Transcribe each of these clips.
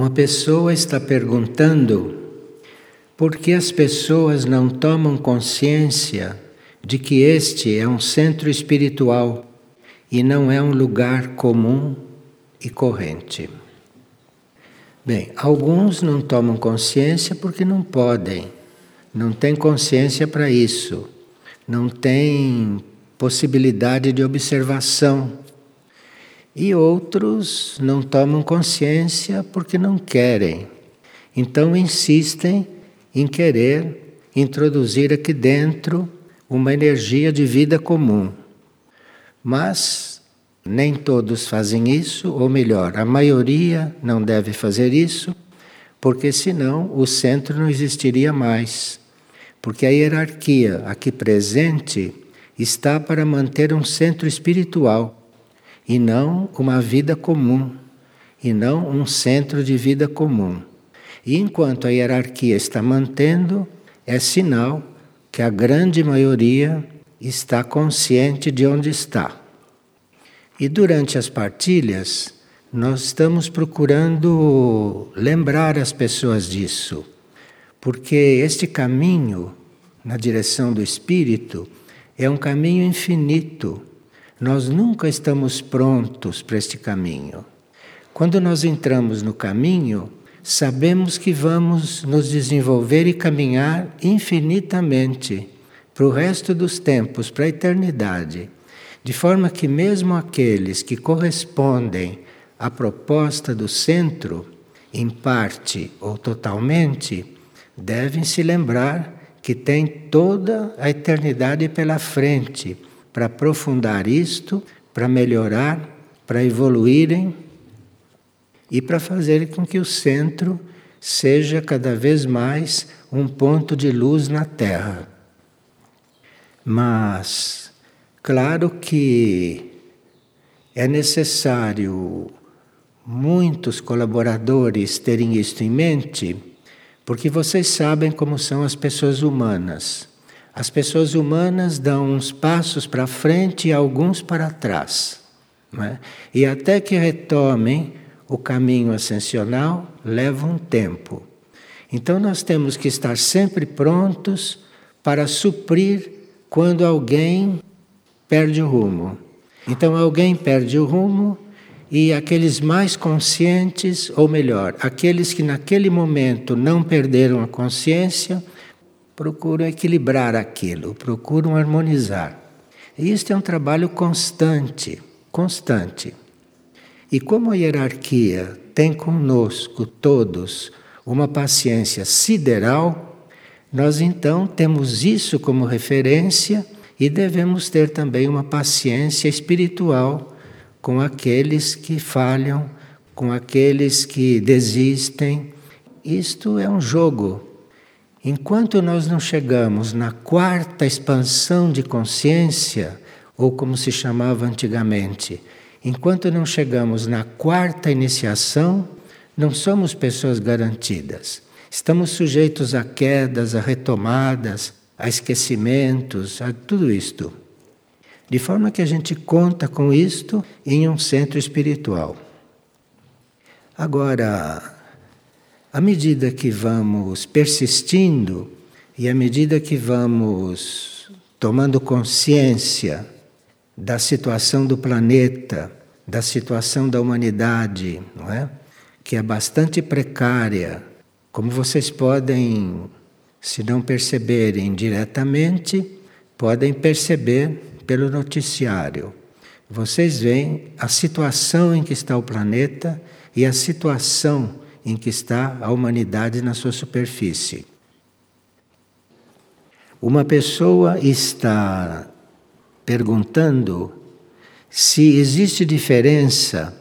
Uma pessoa está perguntando por que as pessoas não tomam consciência de que este é um centro espiritual e não é um lugar comum e corrente. Bem, alguns não tomam consciência porque não podem, não têm consciência para isso, não têm possibilidade de observação e outros não tomam consciência porque não querem. Então insistem em querer introduzir aqui dentro uma energia de vida comum. Mas nem todos fazem isso, ou melhor, a maioria não deve fazer isso, porque senão o centro não existiria mais. Porque a hierarquia aqui presente está para manter um centro espiritual e não uma vida comum, e não um centro de vida comum. E enquanto a hierarquia está mantendo, é sinal que a grande maioria está consciente de onde está. E durante as partilhas, nós estamos procurando lembrar as pessoas disso, porque este caminho na direção do espírito é um caminho infinito nós nunca estamos prontos para este caminho. Quando nós entramos no caminho, sabemos que vamos nos desenvolver e caminhar infinitamente para o resto dos tempos, para a eternidade. De forma que, mesmo aqueles que correspondem à proposta do centro, em parte ou totalmente, devem se lembrar que tem toda a eternidade pela frente para aprofundar isto, para melhorar, para evoluírem e para fazer com que o centro seja cada vez mais um ponto de luz na Terra. Mas, claro que é necessário muitos colaboradores terem isto em mente, porque vocês sabem como são as pessoas humanas. As pessoas humanas dão uns passos para frente e alguns para trás. É? E até que retomem o caminho ascensional, leva um tempo. Então nós temos que estar sempre prontos para suprir quando alguém perde o rumo. Então alguém perde o rumo e aqueles mais conscientes, ou melhor, aqueles que naquele momento não perderam a consciência, procuram equilibrar aquilo, procuram harmonizar. E este é um trabalho constante, constante. E como a hierarquia tem conosco todos uma paciência sideral, nós então temos isso como referência e devemos ter também uma paciência espiritual com aqueles que falham, com aqueles que desistem. Isto é um jogo Enquanto nós não chegamos na quarta expansão de consciência, ou como se chamava antigamente, enquanto não chegamos na quarta iniciação, não somos pessoas garantidas. Estamos sujeitos a quedas, a retomadas, a esquecimentos, a tudo isto. De forma que a gente conta com isto em um centro espiritual. Agora, à medida que vamos persistindo e à medida que vamos tomando consciência da situação do planeta, da situação da humanidade, não é? Que é bastante precária, como vocês podem, se não perceberem diretamente, podem perceber pelo noticiário. Vocês veem a situação em que está o planeta e a situação em que está a humanidade na sua superfície. Uma pessoa está perguntando se existe diferença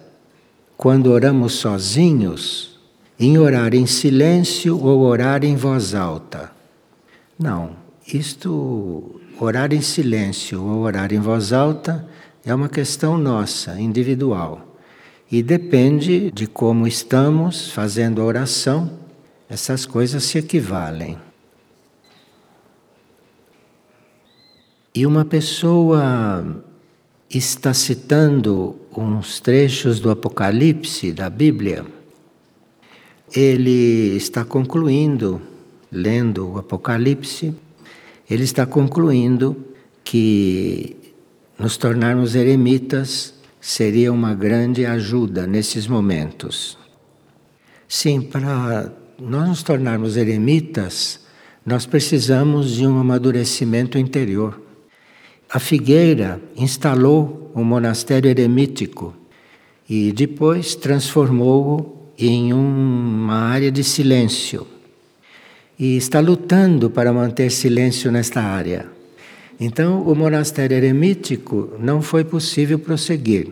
quando oramos sozinhos em orar em silêncio ou orar em voz alta. Não, isto, orar em silêncio ou orar em voz alta, é uma questão nossa, individual. E depende de como estamos fazendo a oração, essas coisas se equivalem. E uma pessoa está citando uns trechos do Apocalipse da Bíblia, ele está concluindo, lendo o Apocalipse, ele está concluindo que nos tornarmos eremitas seria uma grande ajuda nesses momentos. Sim, para nós nos tornarmos eremitas, nós precisamos de um amadurecimento interior. A figueira instalou um monastério eremítico e depois transformou-o em uma área de silêncio. E está lutando para manter silêncio nesta área. Então, o monastério eremítico não foi possível prosseguir,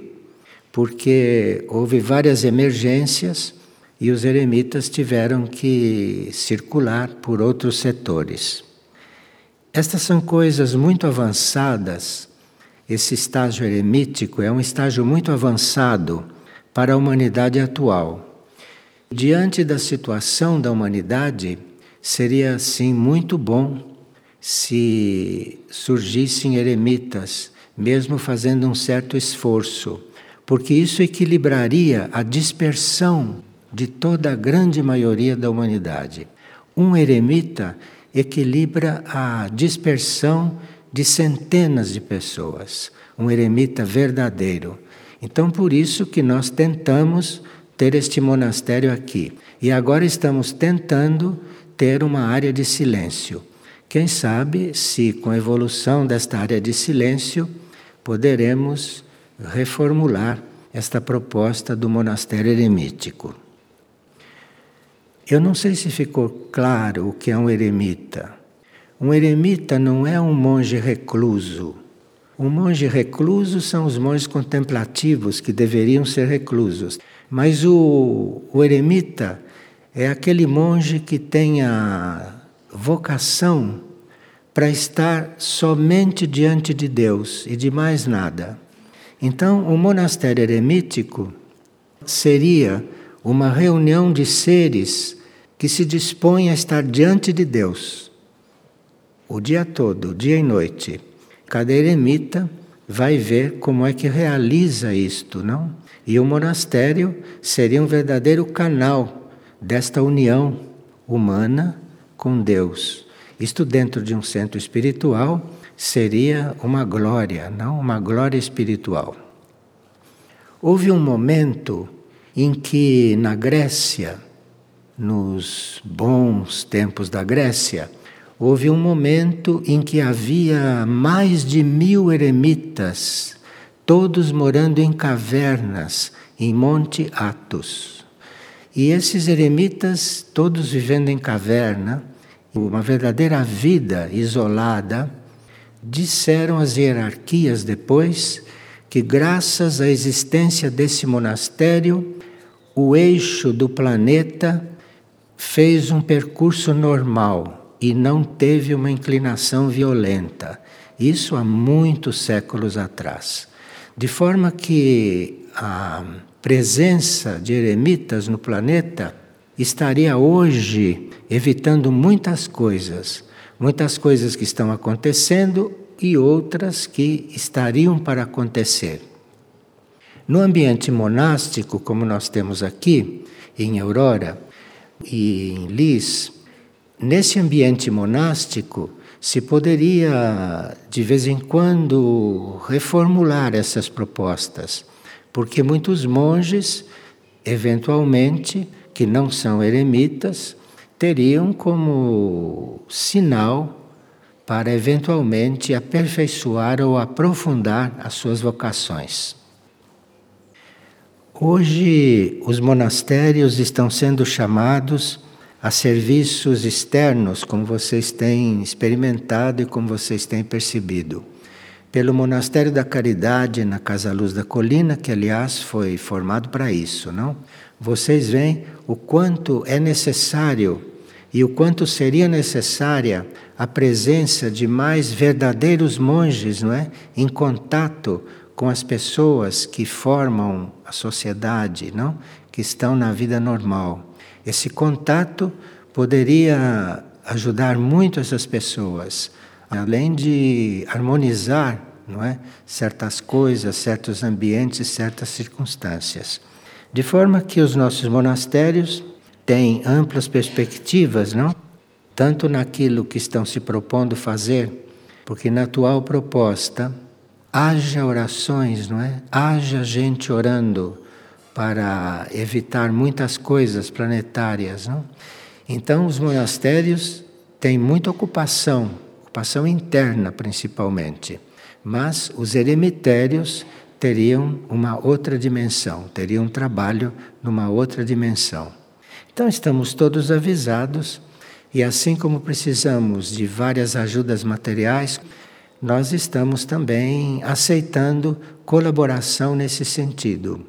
porque houve várias emergências e os eremitas tiveram que circular por outros setores. Estas são coisas muito avançadas. Esse estágio eremítico é um estágio muito avançado para a humanidade atual. Diante da situação da humanidade, seria assim muito bom se surgissem eremitas, mesmo fazendo um certo esforço, porque isso equilibraria a dispersão de toda a grande maioria da humanidade. Um eremita equilibra a dispersão de centenas de pessoas, um eremita verdadeiro. Então, por isso que nós tentamos ter este monastério aqui. E agora estamos tentando ter uma área de silêncio. Quem sabe se com a evolução desta área de silêncio poderemos reformular esta proposta do monastério eremítico. Eu não sei se ficou claro o que é um eremita. Um eremita não é um monge recluso. Um monge recluso são os monges contemplativos que deveriam ser reclusos. Mas o, o eremita é aquele monge que tem a vocação para estar somente diante de Deus e de mais nada. Então, o monastério eremítico seria uma reunião de seres que se dispõe a estar diante de Deus o dia todo, dia e noite. Cada eremita vai ver como é que realiza isto, não? E o monastério seria um verdadeiro canal desta união humana com Deus. Isto dentro de um centro espiritual seria uma glória, não? Uma glória espiritual. Houve um momento em que na Grécia nos bons tempos da Grécia, houve um momento em que havia mais de mil eremitas, todos morando em cavernas em Monte Athos. E esses eremitas, todos vivendo em caverna, uma verdadeira vida isolada, disseram as hierarquias depois que, graças à existência desse monastério, o eixo do planeta fez um percurso normal e não teve uma inclinação violenta. Isso há muitos séculos atrás. De forma que a presença de eremitas no planeta estaria hoje evitando muitas coisas, muitas coisas que estão acontecendo e outras que estariam para acontecer. No ambiente monástico, como nós temos aqui, em Aurora, e em Lis, nesse ambiente monástico, se poderia de vez em quando reformular essas propostas, porque muitos monges, eventualmente, que não são eremitas, teriam como sinal para eventualmente aperfeiçoar ou aprofundar as suas vocações. Hoje, os monastérios estão sendo chamados a serviços externos, como vocês têm experimentado e como vocês têm percebido. Pelo Monastério da Caridade na Casa Luz da Colina, que aliás foi formado para isso, não? Vocês veem o quanto é necessário e o quanto seria necessária a presença de mais verdadeiros monges, não é? Em contato com as pessoas que formam a sociedade, não? Que estão na vida normal. Esse contato poderia ajudar muito essas pessoas, além de harmonizar, não é, certas coisas, certos ambientes, certas circunstâncias. De forma que os nossos monastérios têm amplas perspectivas, não? Tanto naquilo que estão se propondo fazer, porque na atual proposta haja orações, não é? Haja gente orando para evitar muitas coisas planetárias, não? Então os monastérios têm muita ocupação, ocupação interna principalmente, mas os eremitérios teriam uma outra dimensão, teriam um trabalho numa outra dimensão. Então estamos todos avisados e assim como precisamos de várias ajudas materiais, nós estamos também aceitando colaboração nesse sentido.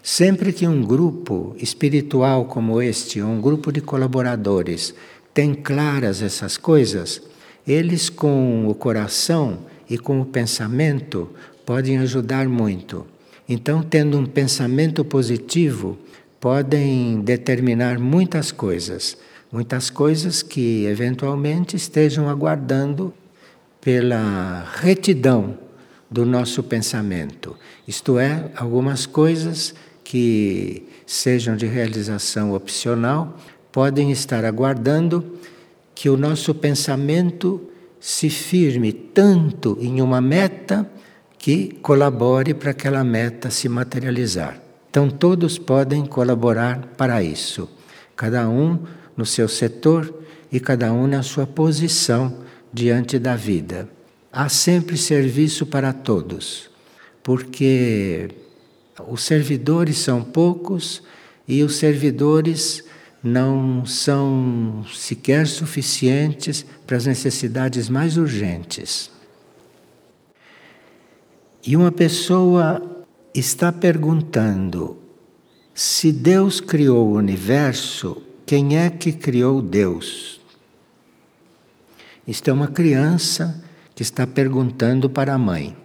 Sempre que um grupo espiritual como este, um grupo de colaboradores, tem claras essas coisas, eles com o coração e com o pensamento podem ajudar muito. Então, tendo um pensamento positivo, podem determinar muitas coisas, muitas coisas que eventualmente estejam aguardando pela retidão do nosso pensamento. Isto é, algumas coisas que sejam de realização opcional podem estar aguardando que o nosso pensamento se firme tanto em uma meta que colabore para aquela meta se materializar. Então, todos podem colaborar para isso, cada um no seu setor e cada um na sua posição diante da vida. Há sempre serviço para todos, porque os servidores são poucos e os servidores não são sequer suficientes para as necessidades mais urgentes. E uma pessoa está perguntando: se Deus criou o universo, quem é que criou Deus? Isto é uma criança que está perguntando para a mãe.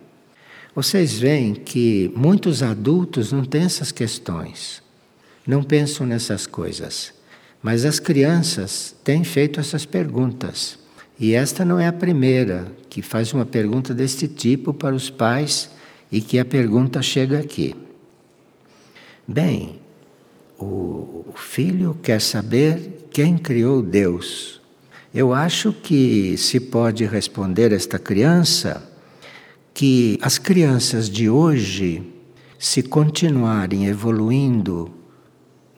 Vocês veem que muitos adultos não têm essas questões, não pensam nessas coisas. Mas as crianças têm feito essas perguntas. E esta não é a primeira que faz uma pergunta deste tipo para os pais e que a pergunta chega aqui. Bem, o filho quer saber quem criou Deus. Eu acho que se pode responder esta criança que as crianças de hoje, se continuarem evoluindo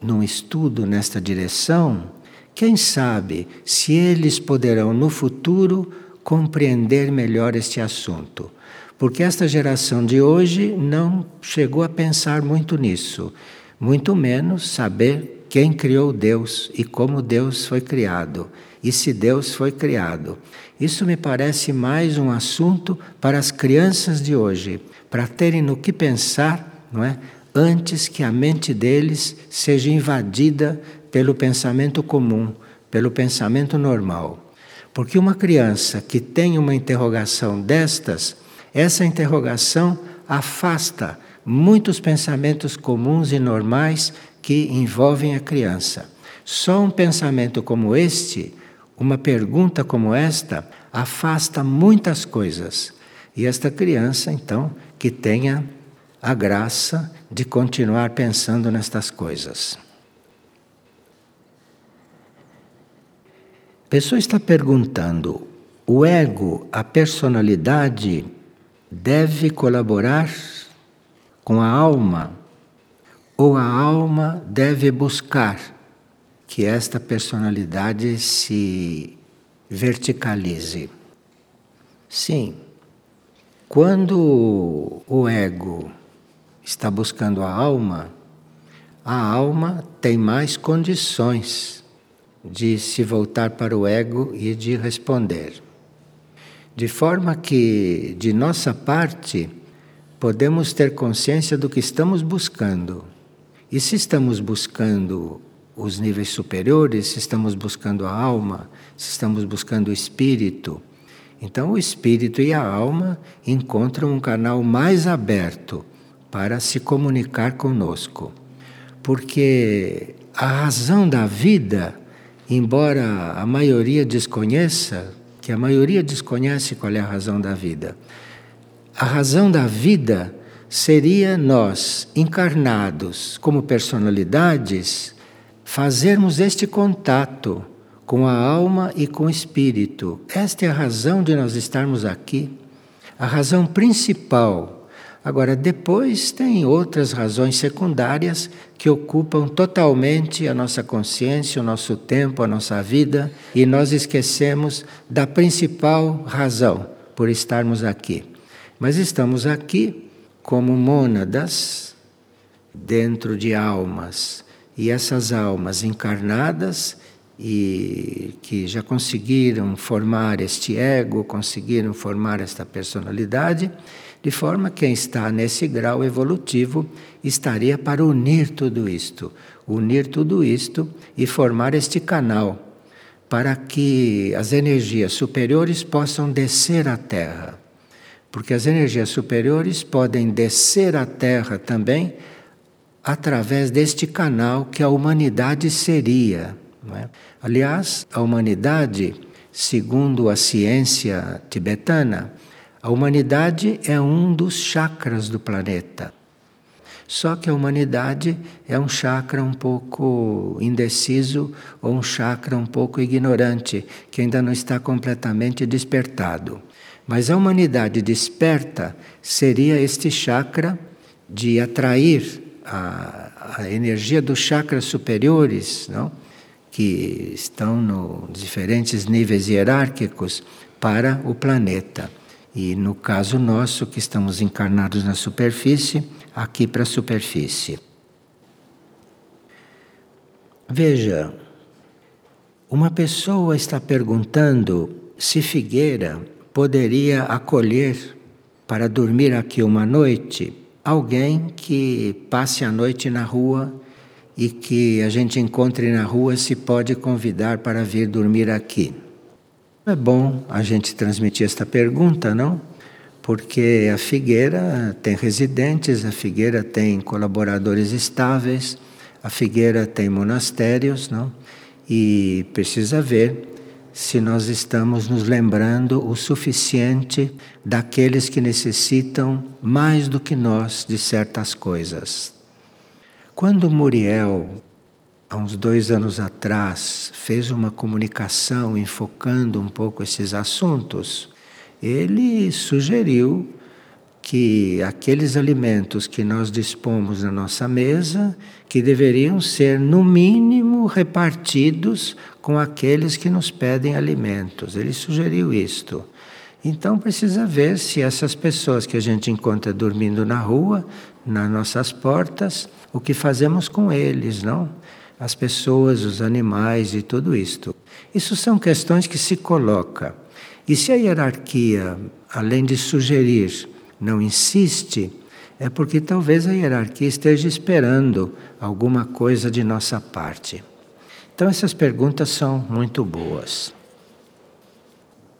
num estudo nesta direção, quem sabe se eles poderão no futuro compreender melhor este assunto. Porque esta geração de hoje não chegou a pensar muito nisso, muito menos saber quem criou Deus e como Deus foi criado e se Deus foi criado. Isso me parece mais um assunto para as crianças de hoje, para terem no que pensar, não é? Antes que a mente deles seja invadida pelo pensamento comum, pelo pensamento normal. Porque uma criança que tem uma interrogação destas, essa interrogação afasta muitos pensamentos comuns e normais que envolvem a criança. Só um pensamento como este uma pergunta como esta afasta muitas coisas. E esta criança, então, que tenha a graça de continuar pensando nestas coisas. A pessoa está perguntando: o ego, a personalidade, deve colaborar com a alma? Ou a alma deve buscar que esta personalidade se verticalize. Sim, quando o ego está buscando a alma, a alma tem mais condições de se voltar para o ego e de responder. De forma que, de nossa parte, podemos ter consciência do que estamos buscando. E se estamos buscando os níveis superiores, se estamos buscando a alma, se estamos buscando o espírito. Então, o espírito e a alma encontram um canal mais aberto para se comunicar conosco. Porque a razão da vida, embora a maioria desconheça, que a maioria desconhece qual é a razão da vida, a razão da vida seria nós encarnados como personalidades fazermos este contato com a alma e com o espírito. Esta é a razão de nós estarmos aqui, a razão principal. Agora, depois tem outras razões secundárias que ocupam totalmente a nossa consciência, o nosso tempo, a nossa vida, e nós esquecemos da principal razão por estarmos aqui. Mas estamos aqui como mônadas dentro de almas, e essas almas encarnadas e que já conseguiram formar este ego, conseguiram formar esta personalidade, de forma que quem está nesse grau evolutivo estaria para unir tudo isto, unir tudo isto e formar este canal para que as energias superiores possam descer à Terra. Porque as energias superiores podem descer à Terra também através deste canal que a humanidade seria. É? Aliás, a humanidade, segundo a ciência tibetana, a humanidade é um dos chakras do planeta. Só que a humanidade é um chakra um pouco indeciso ou um chakra um pouco ignorante, que ainda não está completamente despertado. Mas a humanidade desperta seria este chakra de atrair a, a energia dos chakras superiores, não? que estão nos diferentes níveis hierárquicos para o planeta. E no caso nosso, que estamos encarnados na superfície, aqui para a superfície. Veja, uma pessoa está perguntando se Figueira poderia acolher para dormir aqui uma noite alguém que passe a noite na rua e que a gente encontre na rua se pode convidar para vir dormir aqui. É bom a gente transmitir esta pergunta, não? Porque a Figueira tem residentes, a Figueira tem colaboradores estáveis, a Figueira tem monastérios, não? E precisa ver se nós estamos nos lembrando o suficiente daqueles que necessitam mais do que nós de certas coisas. Quando Muriel, há uns dois anos atrás, fez uma comunicação enfocando um pouco esses assuntos, ele sugeriu que aqueles alimentos que nós dispomos na nossa mesa, que deveriam ser no mínimo repartidos com aqueles que nos pedem alimentos. Ele sugeriu isto. Então precisa ver se essas pessoas que a gente encontra dormindo na rua, nas nossas portas, o que fazemos com eles, não? As pessoas, os animais e tudo isto. Isso são questões que se coloca. E se a hierarquia, além de sugerir, não insiste, é porque talvez a hierarquia esteja esperando alguma coisa de nossa parte. Então essas perguntas são muito boas.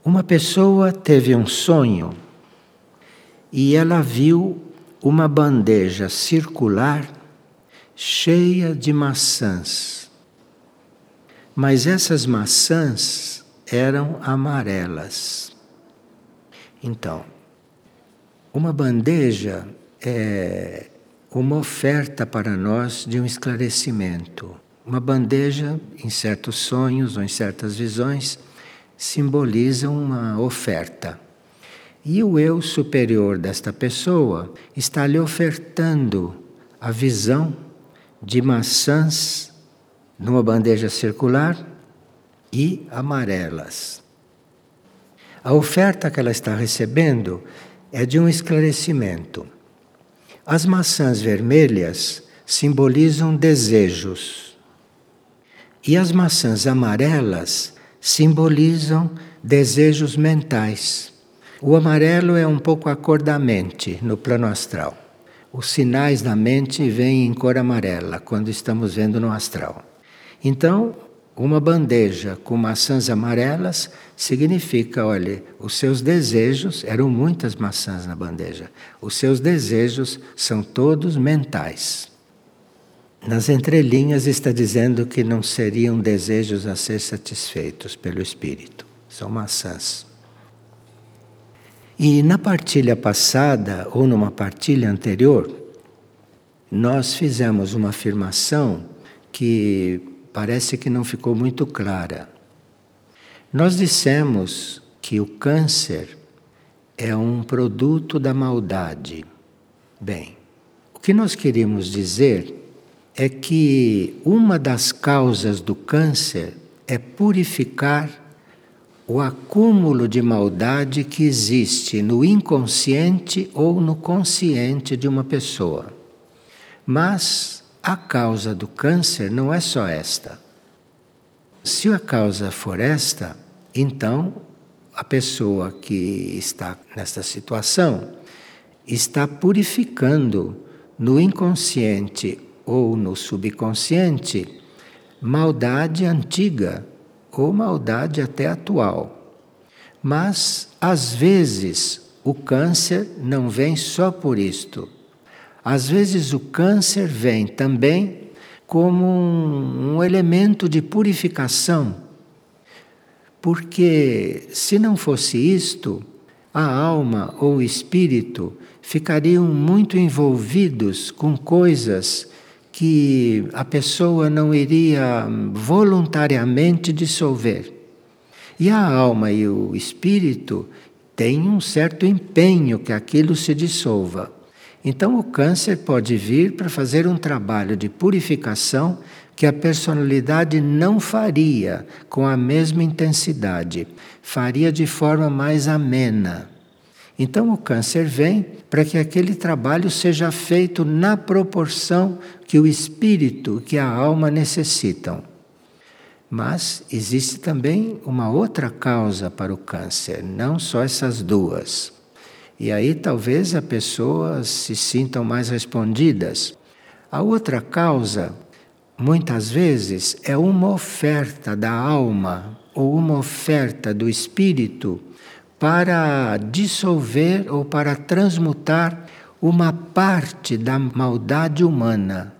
Uma pessoa teve um sonho e ela viu uma bandeja circular cheia de maçãs. Mas essas maçãs eram amarelas. Então, uma bandeja é uma oferta para nós de um esclarecimento. Uma bandeja, em certos sonhos ou em certas visões, simboliza uma oferta. E o eu superior desta pessoa está lhe ofertando a visão de maçãs numa bandeja circular e amarelas. A oferta que ela está recebendo é de um esclarecimento. As maçãs vermelhas simbolizam desejos e as maçãs amarelas simbolizam desejos mentais. O amarelo é um pouco a cor da mente no plano astral os sinais da mente vêm em cor amarela quando estamos vendo no astral. Então, uma bandeja com maçãs amarelas significa, olha, os seus desejos, eram muitas maçãs na bandeja, os seus desejos são todos mentais. Nas entrelinhas está dizendo que não seriam desejos a ser satisfeitos pelo espírito, são maçãs. E na partilha passada, ou numa partilha anterior, nós fizemos uma afirmação que parece que não ficou muito clara. Nós dissemos que o câncer é um produto da maldade. Bem, o que nós queríamos dizer é que uma das causas do câncer é purificar o acúmulo de maldade que existe no inconsciente ou no consciente de uma pessoa. Mas a causa do câncer não é só esta. Se a causa for esta, então a pessoa que está nesta situação está purificando no inconsciente ou no subconsciente maldade antiga ou maldade até atual. Mas, às vezes, o câncer não vem só por isto. Às vezes, o câncer vem também como um, um elemento de purificação. Porque, se não fosse isto, a alma ou o espírito ficariam muito envolvidos com coisas que a pessoa não iria voluntariamente dissolver. E a alma e o espírito têm um certo empenho que aquilo se dissolva. Então o câncer pode vir para fazer um trabalho de purificação que a personalidade não faria com a mesma intensidade, faria de forma mais amena. Então o câncer vem para que aquele trabalho seja feito na proporção que o espírito, que a alma necessitam. Mas existe também uma outra causa para o câncer, não só essas duas. E aí talvez as pessoas se sintam mais respondidas. A outra causa, muitas vezes, é uma oferta da alma ou uma oferta do espírito para dissolver ou para transmutar uma parte da maldade humana.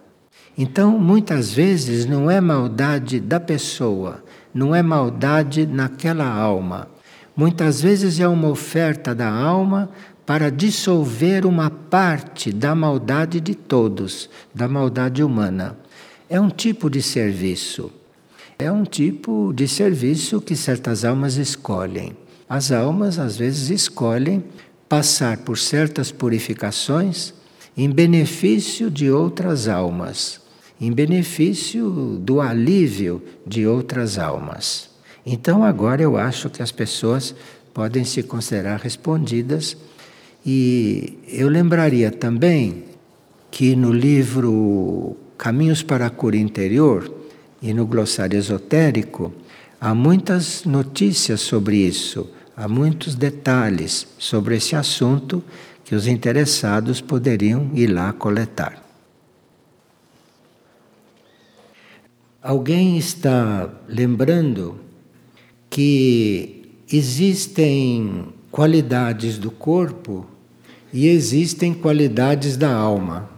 Então, muitas vezes não é maldade da pessoa, não é maldade naquela alma. Muitas vezes é uma oferta da alma para dissolver uma parte da maldade de todos, da maldade humana. É um tipo de serviço. É um tipo de serviço que certas almas escolhem. As almas às vezes escolhem passar por certas purificações em benefício de outras almas, em benefício do alívio de outras almas. Então agora eu acho que as pessoas podem se considerar respondidas e eu lembraria também que no livro Caminhos para a Cura Interior e no glossário esotérico há muitas notícias sobre isso há muitos detalhes sobre esse assunto que os interessados poderiam ir lá coletar. Alguém está lembrando que existem qualidades do corpo e existem qualidades da alma.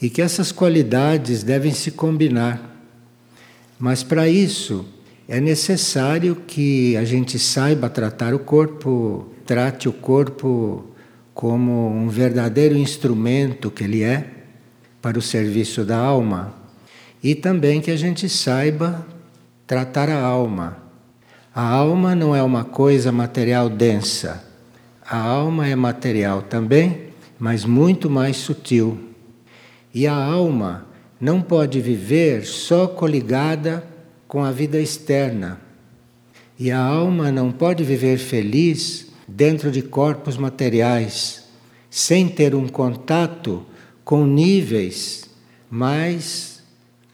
E que essas qualidades devem se combinar. Mas para isso é necessário que a gente saiba tratar o corpo, trate o corpo como um verdadeiro instrumento que ele é para o serviço da alma e também que a gente saiba tratar a alma. A alma não é uma coisa material densa. A alma é material também, mas muito mais sutil. E a alma não pode viver só coligada com a vida externa. E a alma não pode viver feliz dentro de corpos materiais, sem ter um contato com níveis mais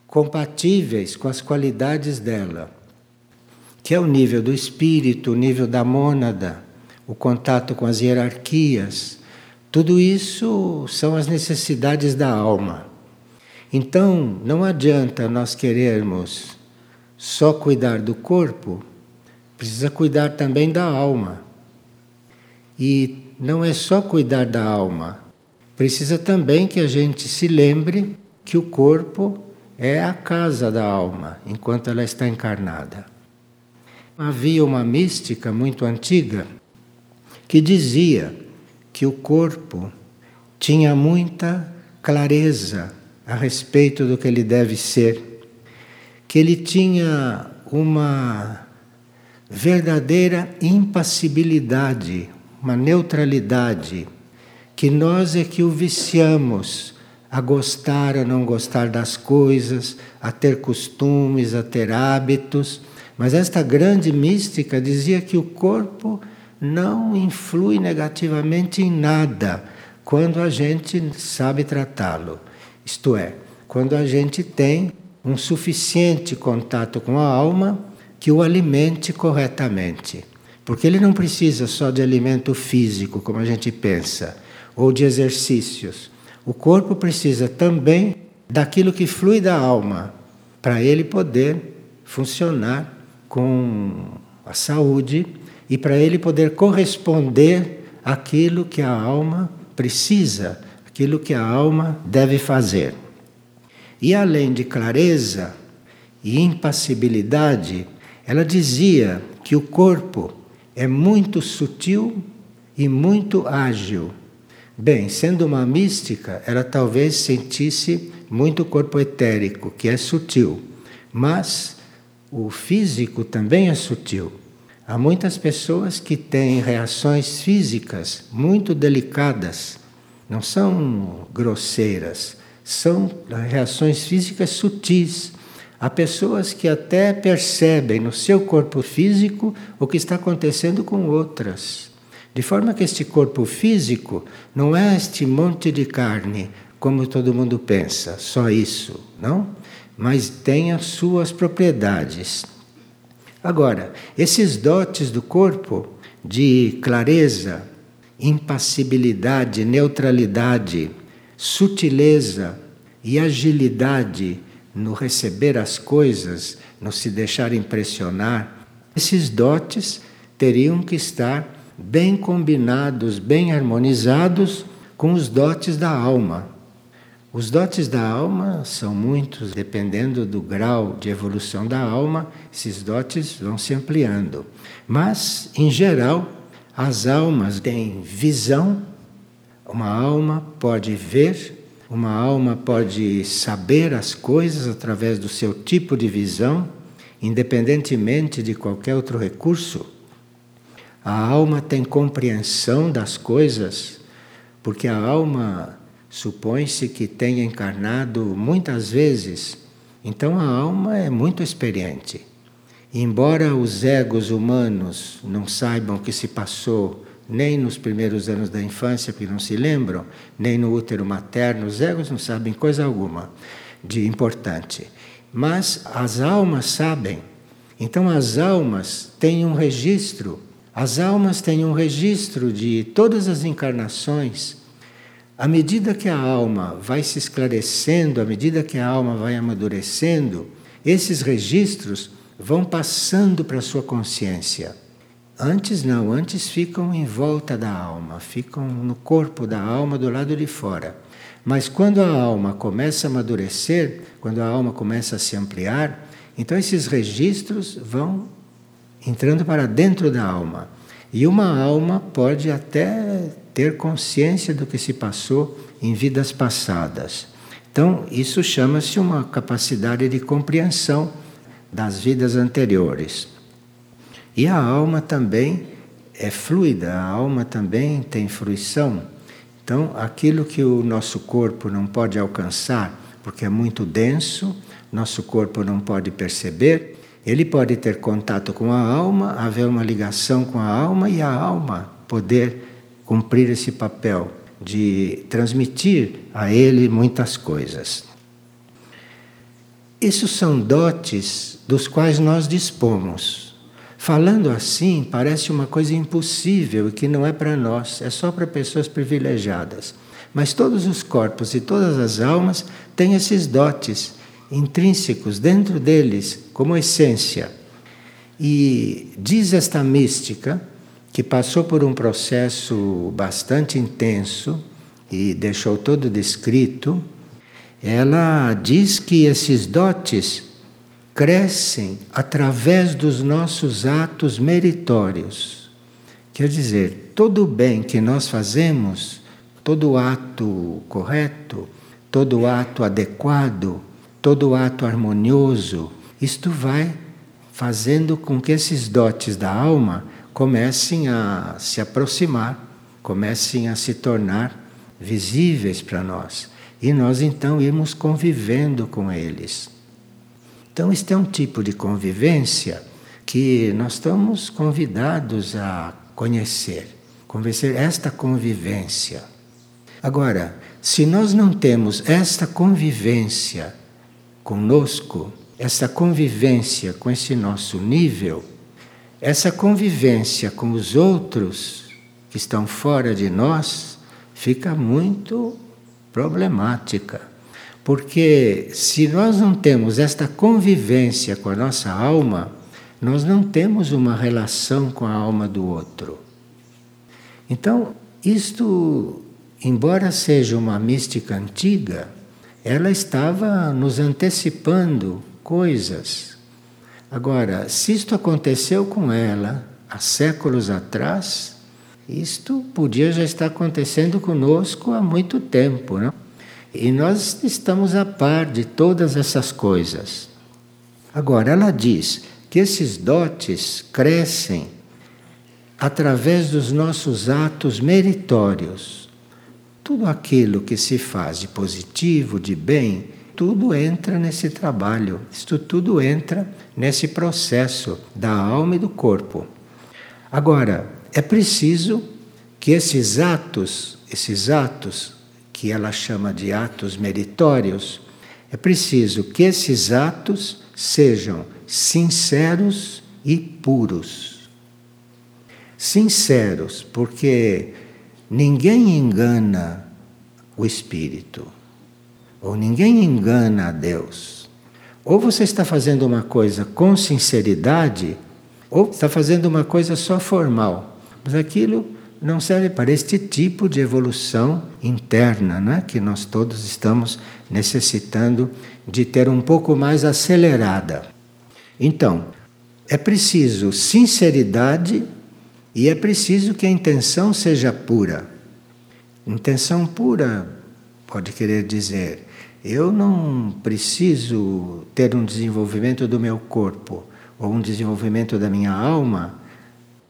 compatíveis com as qualidades dela, que é o nível do espírito, o nível da mônada, o contato com as hierarquias. Tudo isso são as necessidades da alma. Então, não adianta nós querermos só cuidar do corpo, precisa cuidar também da alma. E não é só cuidar da alma, precisa também que a gente se lembre que o corpo é a casa da alma enquanto ela está encarnada. Havia uma mística muito antiga que dizia que o corpo tinha muita clareza a respeito do que ele deve ser que ele tinha uma verdadeira impassibilidade, uma neutralidade, que nós é que o viciamos a gostar, a não gostar das coisas, a ter costumes, a ter hábitos. Mas esta grande mística dizia que o corpo não influi negativamente em nada quando a gente sabe tratá-lo. Isto é, quando a gente tem um suficiente contato com a alma que o alimente corretamente. Porque ele não precisa só de alimento físico, como a gente pensa, ou de exercícios. O corpo precisa também daquilo que flui da alma, para ele poder funcionar com a saúde e para ele poder corresponder àquilo que a alma precisa, aquilo que a alma deve fazer. E além de clareza e impassibilidade, ela dizia que o corpo é muito sutil e muito ágil. Bem, sendo uma mística, ela talvez sentisse muito corpo etérico, que é sutil, mas o físico também é sutil. Há muitas pessoas que têm reações físicas muito delicadas, não são grosseiras, são reações físicas sutis. Há pessoas que até percebem no seu corpo físico o que está acontecendo com outras. De forma que este corpo físico não é este monte de carne, como todo mundo pensa, só isso, não? Mas tem as suas propriedades. Agora, esses dotes do corpo de clareza, impassibilidade, neutralidade, sutileza e agilidade no receber as coisas, no se deixar impressionar, esses dotes teriam que estar bem combinados, bem harmonizados com os dotes da alma. Os dotes da alma são muitos, dependendo do grau de evolução da alma, esses dotes vão se ampliando. Mas, em geral, as almas têm visão, uma alma pode ver, uma alma pode saber as coisas através do seu tipo de visão, independentemente de qualquer outro recurso. A alma tem compreensão das coisas, porque a alma supõe-se que tenha encarnado muitas vezes, então a alma é muito experiente. embora os egos humanos não saibam o que se passou nem nos primeiros anos da infância, porque não se lembram, nem no útero materno, os egos não sabem coisa alguma de importante. Mas as almas sabem. Então as almas têm um registro as almas têm um registro de todas as encarnações. À medida que a alma vai se esclarecendo, à medida que a alma vai amadurecendo, esses registros vão passando para a sua consciência. Antes não, antes ficam em volta da alma, ficam no corpo da alma do lado de fora. Mas quando a alma começa a amadurecer, quando a alma começa a se ampliar, então esses registros vão entrando para dentro da alma. E uma alma pode até ter consciência do que se passou em vidas passadas. Então, isso chama-se uma capacidade de compreensão das vidas anteriores. E a alma também é fluida, a alma também tem fruição. Então, aquilo que o nosso corpo não pode alcançar, porque é muito denso, nosso corpo não pode perceber, ele pode ter contato com a alma, haver uma ligação com a alma e a alma poder cumprir esse papel de transmitir a ele muitas coisas. Esses são dotes dos quais nós dispomos. Falando assim, parece uma coisa impossível e que não é para nós, é só para pessoas privilegiadas. Mas todos os corpos e todas as almas têm esses dotes intrínsecos dentro deles, como essência. E diz esta mística, que passou por um processo bastante intenso e deixou todo descrito, ela diz que esses dotes crescem através dos nossos atos meritórios. Quer dizer, todo o bem que nós fazemos, todo ato correto, todo ato adequado, todo ato harmonioso, isto vai fazendo com que esses dotes da alma comecem a se aproximar, comecem a se tornar visíveis para nós. E nós então irmos convivendo com eles. Então, este é um tipo de convivência que nós estamos convidados a conhecer, conhecer esta convivência. Agora, se nós não temos esta convivência conosco, essa convivência com esse nosso nível, essa convivência com os outros que estão fora de nós fica muito problemática. Porque se nós não temos esta convivência com a nossa alma, nós não temos uma relação com a alma do outro. Então, isto, embora seja uma mística antiga, ela estava nos antecipando coisas. Agora, se isto aconteceu com ela há séculos atrás, isto podia já estar acontecendo conosco há muito tempo, não? E nós estamos a par de todas essas coisas. Agora, ela diz que esses dotes crescem através dos nossos atos meritórios. Tudo aquilo que se faz de positivo, de bem, tudo entra nesse trabalho, isto tudo entra nesse processo da alma e do corpo. Agora, é preciso que esses atos, esses atos que ela chama de atos meritórios, é preciso que esses atos sejam sinceros e puros. Sinceros, porque ninguém engana o espírito, ou ninguém engana a Deus. Ou você está fazendo uma coisa com sinceridade, ou está fazendo uma coisa só formal. Mas aquilo não serve para este tipo de evolução interna, né? que nós todos estamos necessitando de ter um pouco mais acelerada. Então, é preciso sinceridade e é preciso que a intenção seja pura. Intenção pura pode querer dizer: eu não preciso ter um desenvolvimento do meu corpo ou um desenvolvimento da minha alma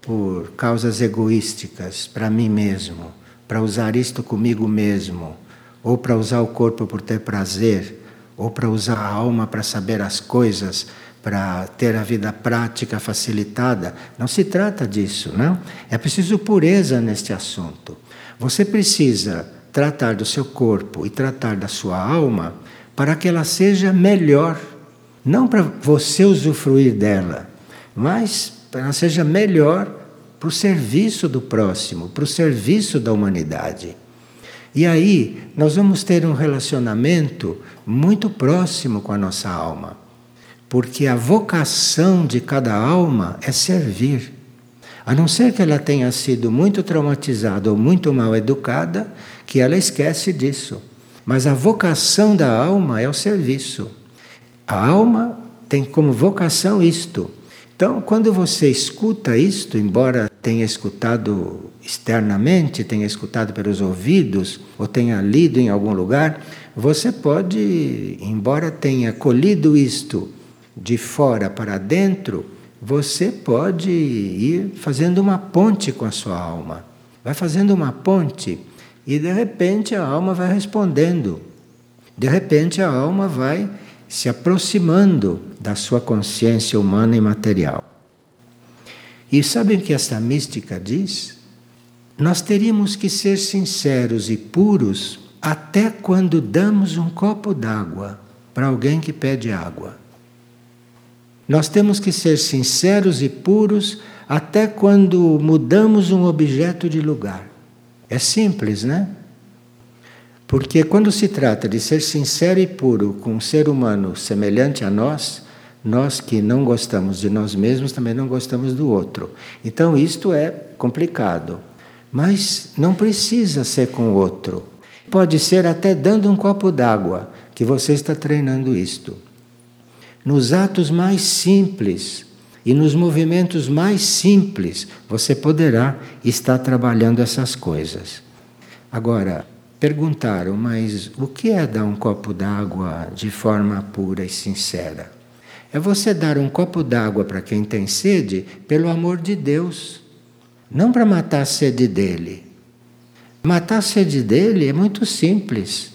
por causas egoísticas para mim mesmo, para usar isto comigo mesmo, ou para usar o corpo por ter prazer, ou para usar a alma para saber as coisas, para ter a vida prática facilitada. Não se trata disso, não. É preciso pureza neste assunto. Você precisa tratar do seu corpo e tratar da sua alma para que ela seja melhor, não para você usufruir dela, mas para ela seja melhor para o serviço do próximo, para o serviço da humanidade. E aí nós vamos ter um relacionamento muito próximo com a nossa alma, porque a vocação de cada alma é servir. A não ser que ela tenha sido muito traumatizada ou muito mal educada, que ela esquece disso. Mas a vocação da alma é o serviço. A alma tem como vocação isto, então, quando você escuta isto, embora tenha escutado externamente, tenha escutado pelos ouvidos, ou tenha lido em algum lugar, você pode, embora tenha colhido isto de fora para dentro, você pode ir fazendo uma ponte com a sua alma. Vai fazendo uma ponte e de repente a alma vai respondendo. De repente a alma vai se aproximando da sua consciência humana e material. E sabem o que esta mística diz? Nós teríamos que ser sinceros e puros até quando damos um copo d'água para alguém que pede água. Nós temos que ser sinceros e puros até quando mudamos um objeto de lugar. É simples, né? Porque quando se trata de ser sincero e puro com um ser humano semelhante a nós, nós que não gostamos de nós mesmos também não gostamos do outro. Então isto é complicado. Mas não precisa ser com o outro. Pode ser até dando um copo d'água que você está treinando isto. Nos atos mais simples e nos movimentos mais simples, você poderá estar trabalhando essas coisas. Agora, Perguntaram, mas o que é dar um copo d'água de forma pura e sincera? É você dar um copo d'água para quem tem sede pelo amor de Deus, não para matar a sede dele. Matar a sede dele é muito simples.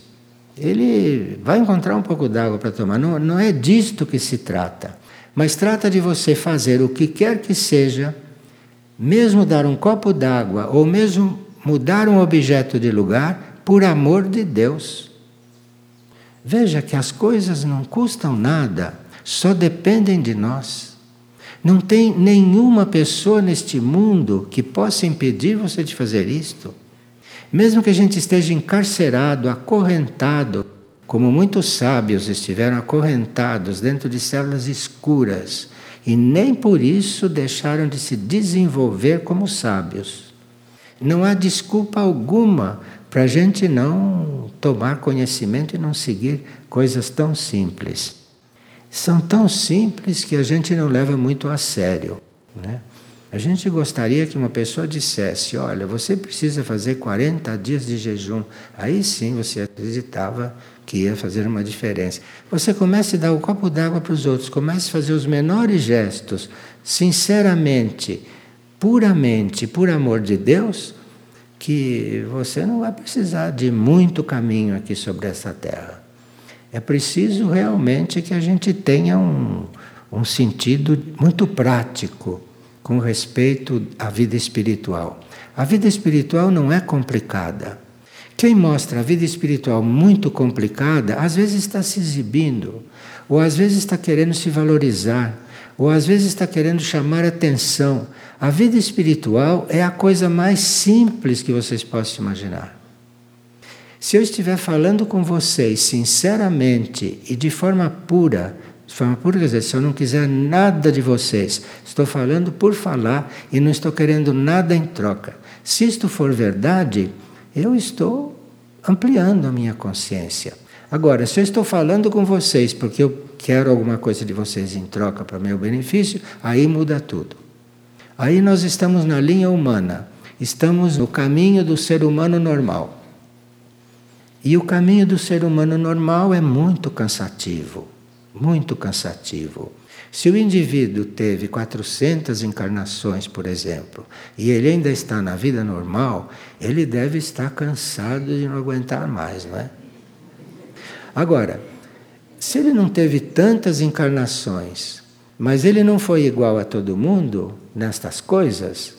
Ele vai encontrar um pouco d'água para tomar. Não, não é disto que se trata. Mas trata de você fazer o que quer que seja, mesmo dar um copo d'água ou mesmo mudar um objeto de lugar, por amor de Deus. Veja que as coisas não custam nada, só dependem de nós. Não tem nenhuma pessoa neste mundo que possa impedir você de fazer isto. Mesmo que a gente esteja encarcerado, acorrentado, como muitos sábios estiveram acorrentados dentro de células escuras e nem por isso deixaram de se desenvolver como sábios. Não há desculpa alguma para a gente não tomar conhecimento e não seguir coisas tão simples. São tão simples que a gente não leva muito a sério. Né? A gente gostaria que uma pessoa dissesse: Olha, você precisa fazer 40 dias de jejum. Aí sim você acreditava que ia fazer uma diferença. Você comece a dar o um copo d'água para os outros, comece a fazer os menores gestos, sinceramente, puramente, por amor de Deus, que você não vai precisar de muito caminho aqui sobre essa terra. É preciso realmente que a gente tenha um, um sentido muito prático com respeito à vida espiritual. A vida espiritual não é complicada. Quem mostra a vida espiritual muito complicada, às vezes está se exibindo, ou às vezes está querendo se valorizar, ou às vezes está querendo chamar atenção. A vida espiritual é a coisa mais simples que vocês possam imaginar. Se eu estiver falando com vocês sinceramente e de forma pura, de forma pura, quer dizer, se eu não quiser nada de vocês, estou falando por falar e não estou querendo nada em troca. Se isto for verdade, eu estou ampliando a minha consciência. Agora, se eu estou falando com vocês porque eu quero alguma coisa de vocês em troca para meu benefício, aí muda tudo. Aí nós estamos na linha humana, estamos no caminho do ser humano normal. E o caminho do ser humano normal é muito cansativo muito cansativo. Se o indivíduo teve 400 encarnações, por exemplo, e ele ainda está na vida normal, ele deve estar cansado de não aguentar mais, não é? Agora, se ele não teve tantas encarnações, mas ele não foi igual a todo mundo nestas coisas,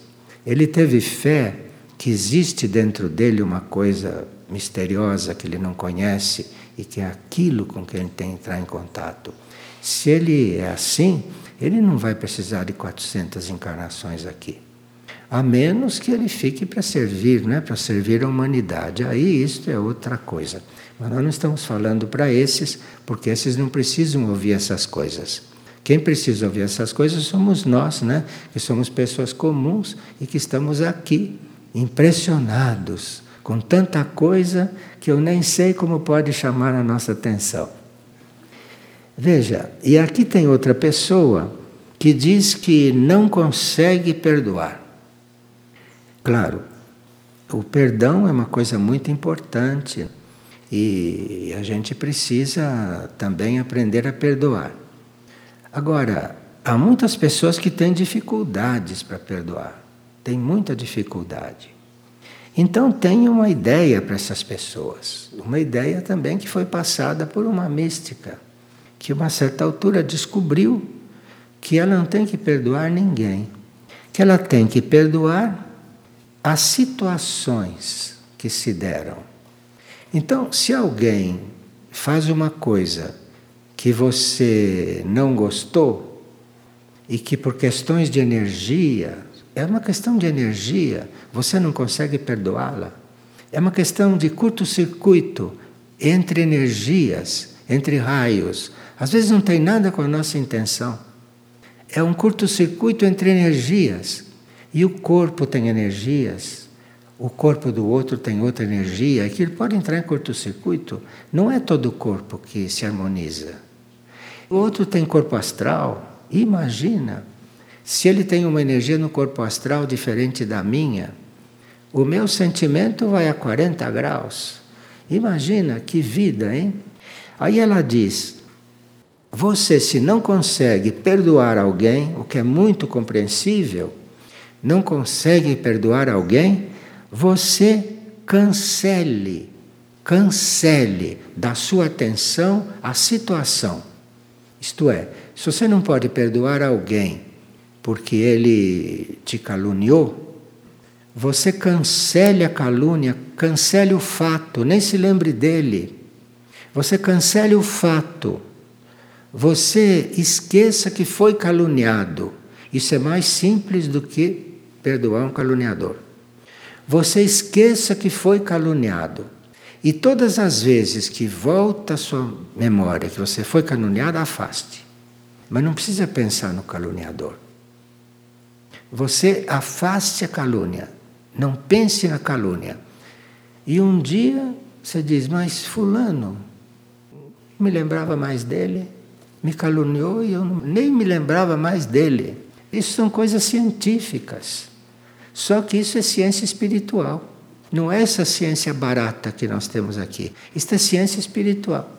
ele teve fé que existe dentro dele uma coisa misteriosa que ele não conhece e que é aquilo com que ele tem que entrar em contato. Se ele é assim, ele não vai precisar de 400 encarnações aqui. A menos que ele fique para servir, né? para servir a humanidade. Aí isso é outra coisa. Mas nós não estamos falando para esses, porque esses não precisam ouvir essas coisas. Quem precisa ouvir essas coisas somos nós, né? que somos pessoas comuns e que estamos aqui, impressionados com tanta coisa que eu nem sei como pode chamar a nossa atenção. Veja, e aqui tem outra pessoa que diz que não consegue perdoar. Claro, o perdão é uma coisa muito importante e a gente precisa também aprender a perdoar. Agora, há muitas pessoas que têm dificuldades para perdoar, têm muita dificuldade. Então tenha uma ideia para essas pessoas, uma ideia também que foi passada por uma mística, que uma certa altura descobriu que ela não tem que perdoar ninguém, que ela tem que perdoar as situações que se deram. Então, se alguém faz uma coisa que você não gostou e que por questões de energia é uma questão de energia, você não consegue perdoá-la. É uma questão de curto-circuito entre energias, entre raios. Às vezes não tem nada com a nossa intenção. É um curto-circuito entre energias. E o corpo tem energias, o corpo do outro tem outra energia, aquilo pode entrar em curto-circuito. Não é todo o corpo que se harmoniza. O outro tem corpo astral, imagina. Se ele tem uma energia no corpo astral diferente da minha, o meu sentimento vai a 40 graus. Imagina que vida, hein? Aí ela diz: Você, se não consegue perdoar alguém, o que é muito compreensível, não consegue perdoar alguém, você cancele, cancele da sua atenção a situação. Isto é, se você não pode perdoar alguém porque ele te caluniou, você cancele a calúnia, cancele o fato, nem se lembre dele. Você cancele o fato. Você esqueça que foi caluniado. Isso é mais simples do que perdoar um caluniador. Você esqueça que foi caluniado. E todas as vezes que volta a sua memória que você foi caluniado, afaste. Mas não precisa pensar no caluniador. Você afaste a calúnia. Não pense na calúnia. E um dia você diz, mas fulano, me lembrava mais dele, me caluniou e eu nem me lembrava mais dele. Isso são coisas científicas. Só que isso é ciência espiritual. Não é essa ciência barata que nós temos aqui. Isto é ciência espiritual.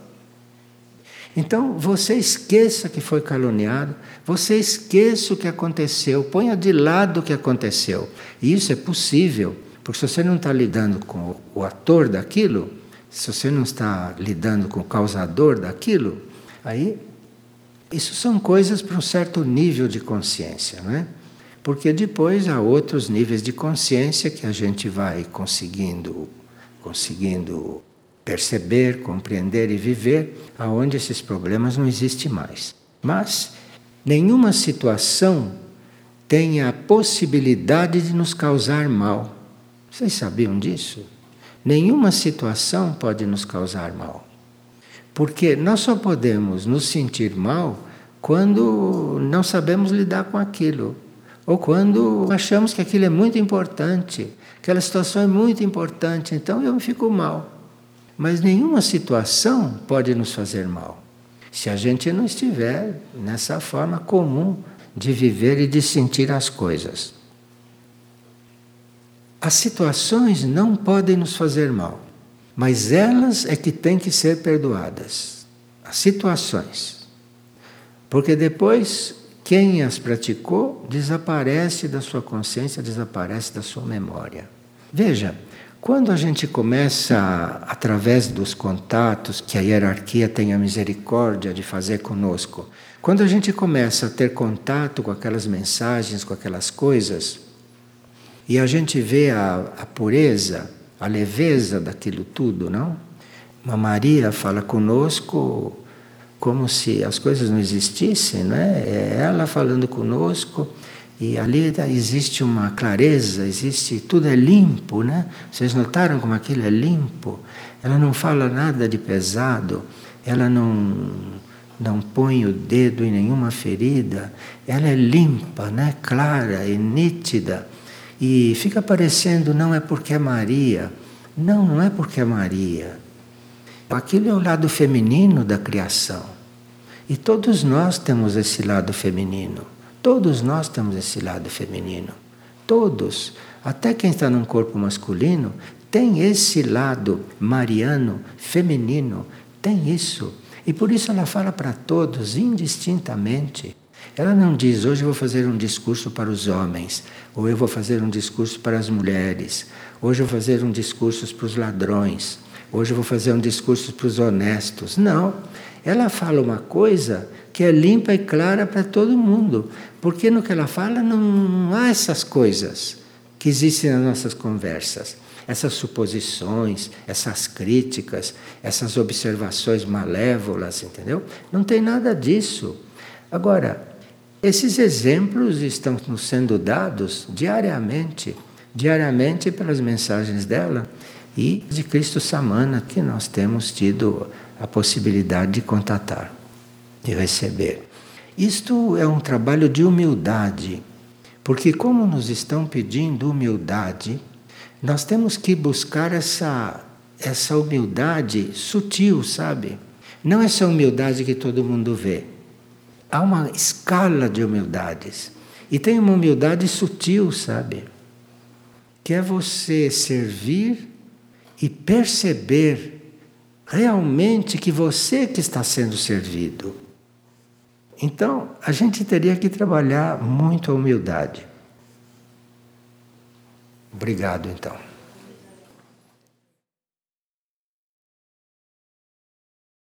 Então, você esqueça que foi caluniado, você esqueça o que aconteceu, ponha de lado o que aconteceu. E isso é possível, porque se você não está lidando com o ator daquilo, se você não está lidando com o causador daquilo, aí isso são coisas para um certo nível de consciência, não é? Porque depois há outros níveis de consciência que a gente vai conseguindo, conseguindo perceber, compreender e viver, aonde esses problemas não existem mais. Mas nenhuma situação tem a possibilidade de nos causar mal. Vocês sabiam disso? Nenhuma situação pode nos causar mal. Porque nós só podemos nos sentir mal quando não sabemos lidar com aquilo ou quando achamos que aquilo é muito importante, aquela situação é muito importante, então eu fico mal. Mas nenhuma situação pode nos fazer mal, se a gente não estiver nessa forma comum de viver e de sentir as coisas. As situações não podem nos fazer mal, mas elas é que têm que ser perdoadas. As situações. Porque depois quem as praticou desaparece da sua consciência, desaparece da sua memória. Veja, quando a gente começa, através dos contatos que a hierarquia tem a misericórdia de fazer conosco, quando a gente começa a ter contato com aquelas mensagens, com aquelas coisas, e a gente vê a, a pureza, a leveza daquilo tudo, não? Uma Maria fala conosco como se as coisas não existissem, né? É ela falando conosco e ali existe uma clareza, existe tudo é limpo, né? Vocês notaram como aquilo é limpo? Ela não fala nada de pesado, ela não não põe o dedo em nenhuma ferida, ela é limpa, né? Clara e nítida e fica parecendo não é porque é Maria, não, não é porque é Maria. Aquilo é o lado feminino da criação. E todos nós temos esse lado feminino. Todos nós temos esse lado feminino. Todos. Até quem está num corpo masculino tem esse lado mariano, feminino. Tem isso. E por isso ela fala para todos indistintamente. Ela não diz, hoje eu vou fazer um discurso para os homens, ou eu vou fazer um discurso para as mulheres, hoje eu vou fazer um discurso para os ladrões, hoje eu vou fazer um discurso para os honestos. Não, ela fala uma coisa que é limpa e clara para todo mundo, porque no que ela fala não há essas coisas que existem nas nossas conversas, essas suposições, essas críticas, essas observações malévolas, entendeu? Não tem nada disso. Agora, esses exemplos estão nos sendo dados diariamente, diariamente pelas mensagens dela e de Cristo Samana que nós temos tido a possibilidade de contatar, de receber. Isto é um trabalho de humildade, porque como nos estão pedindo humildade, nós temos que buscar essa essa humildade sutil, sabe? Não essa humildade que todo mundo vê. Há uma escala de humildades. E tem uma humildade sutil, sabe? Que é você servir e perceber realmente que você que está sendo servido. Então, a gente teria que trabalhar muito a humildade. Obrigado, então.